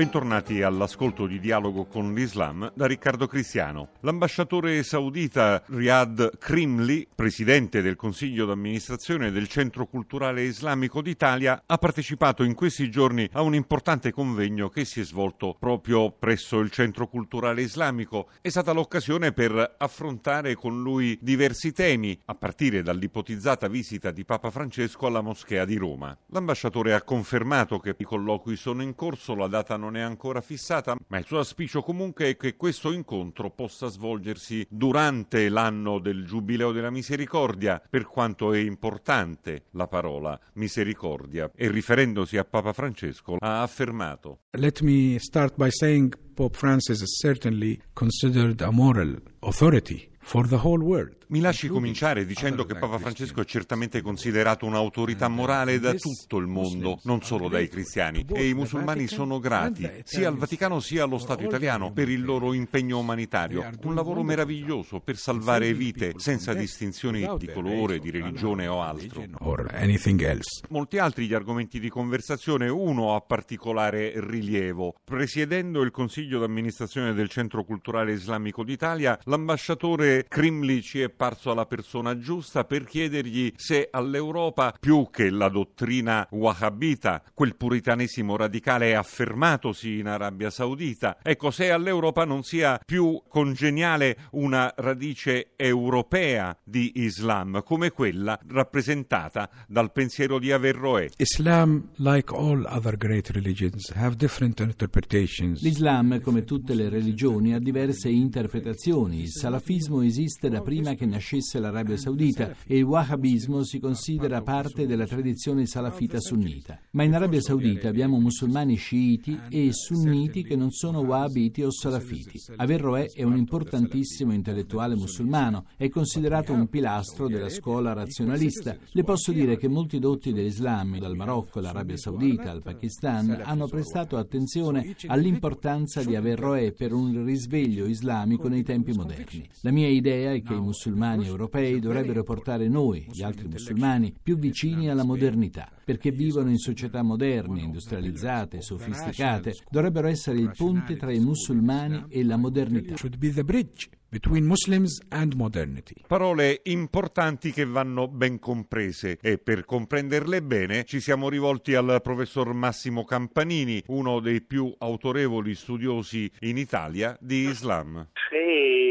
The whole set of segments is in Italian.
Bentornati all'ascolto di Dialogo con l'Islam da Riccardo Cristiano. L'ambasciatore saudita Riyad Krimli, presidente del Consiglio d'amministrazione del Centro Culturale Islamico d'Italia, ha partecipato in questi giorni a un importante convegno che si è svolto proprio presso il Centro Culturale Islamico. È stata l'occasione per affrontare con lui diversi temi, a partire dall'ipotizzata visita di Papa Francesco alla Moschea di Roma. L'ambasciatore ha confermato che i colloqui sono in corso, la data non non è ancora fissata, ma il suo auspicio comunque è che questo incontro possa svolgersi durante l'anno del Giubileo della Misericordia, per quanto è importante la parola misericordia. E riferendosi a Papa Francesco ha affermato Let me start by saying Pope Francis is certainly considered a moral authority for the whole world. Mi lasci cominciare dicendo che Papa Francesco è certamente considerato un'autorità morale da tutto il mondo, non solo dai cristiani, e i musulmani sono grati sia al Vaticano sia allo Stato italiano per il loro impegno umanitario, un lavoro meraviglioso per salvare vite senza distinzioni di colore, di religione o altro. Molti altri gli argomenti di conversazione, uno a particolare rilievo. Presiedendo il Consiglio d'amministrazione del Centro Culturale Islamico d'Italia, l'ambasciatore Krimli ci è apparso alla persona giusta per chiedergli se all'Europa, più che la dottrina wahhabita, quel puritanesimo radicale affermatosi in Arabia Saudita, ecco, se all'Europa non sia più congeniale una radice europea di Islam, come quella rappresentata dal pensiero di Averroè. Islam, like all other great religions, have different interpretations. L'Islam, come tutte le religioni, ha diverse interpretazioni. Il salafismo esiste da prima che nascesse l'Arabia Saudita e il wahhabismo si considera parte della tradizione salafita sunnita. Ma in Arabia Saudita abbiamo musulmani sciiti e sunniti che non sono wahhabiti o salafiti. Averroè è un importantissimo intellettuale musulmano, è considerato un pilastro della scuola razionalista. Le posso dire che molti dotti dell'Islam, dal Marocco all'Arabia Saudita al Pakistan, hanno prestato attenzione all'importanza di Averroè per un risveglio islamico nei tempi moderni. La mia idea è che i musulmani musulmani europei dovrebbero portare noi, gli altri musulmani, più vicini alla modernità, perché vivono in società moderne, industrializzate, sofisticate, dovrebbero essere il ponte tra i musulmani e la modernità. Between Muslims and modernity. Parole importanti che vanno ben comprese e per comprenderle bene ci siamo rivolti al professor Massimo Campanini, uno dei più autorevoli studiosi in Italia di Islam. Sì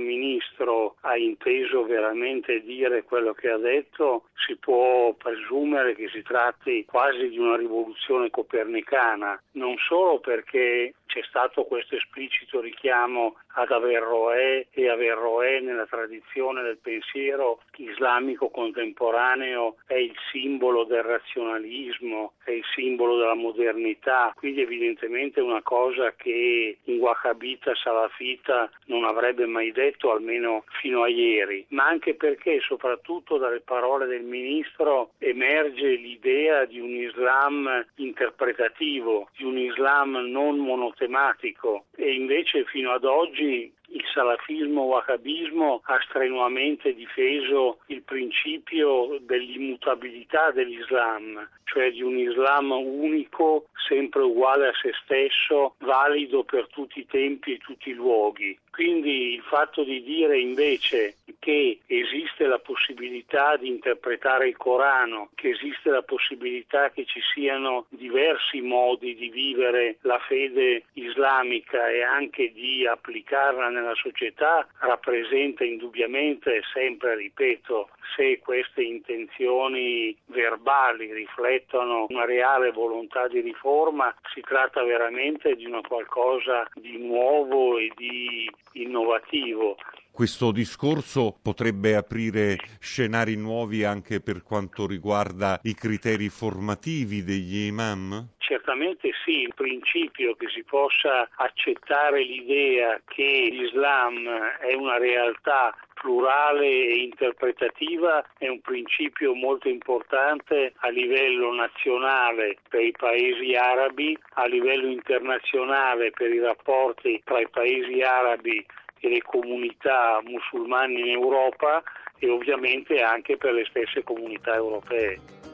ministro ha inteso veramente dire quello che ha detto, si può presumere che si tratti quasi di una rivoluzione copernicana, non solo perché c'è stato questo esplicito richiamo ad Averroè e Averroè nella tradizione del pensiero islamico contemporaneo è il simbolo del razionalismo, è il simbolo della modernità, quindi evidentemente una cosa che in Wahhabita Salafita non avrebbe mai detto almeno fino a ieri, ma anche perché soprattutto dalle parole del ministro emerge l'idea di un Islam interpretativo, di un Islam non monotematico e invece fino ad oggi il salafismo wahhabismo ha strenuamente difeso il principio dell'immutabilità dell'Islam, cioè di un Islam unico, sempre uguale a se stesso, valido per tutti i tempi e tutti i luoghi. Quindi il fatto di dire invece che esiste la possibilità di interpretare il Corano, che esiste la possibilità che ci siano diversi modi di vivere la fede islamica e anche di applicarla nella società, rappresenta indubbiamente, sempre ripeto, se queste intenzioni verbali riflettono una reale volontà di riforma, si tratta veramente di una qualcosa di nuovo e di innovativo. Questo discorso potrebbe aprire scenari nuovi anche per quanto riguarda i criteri formativi degli imam? Certamente sì, il principio che si possa accettare l'idea che l'Islam è una realtà plurale e interpretativa è un principio molto importante a livello nazionale per i paesi arabi, a livello internazionale per i rapporti tra i paesi arabi e le comunità musulmane in Europa e ovviamente anche per le stesse comunità europee.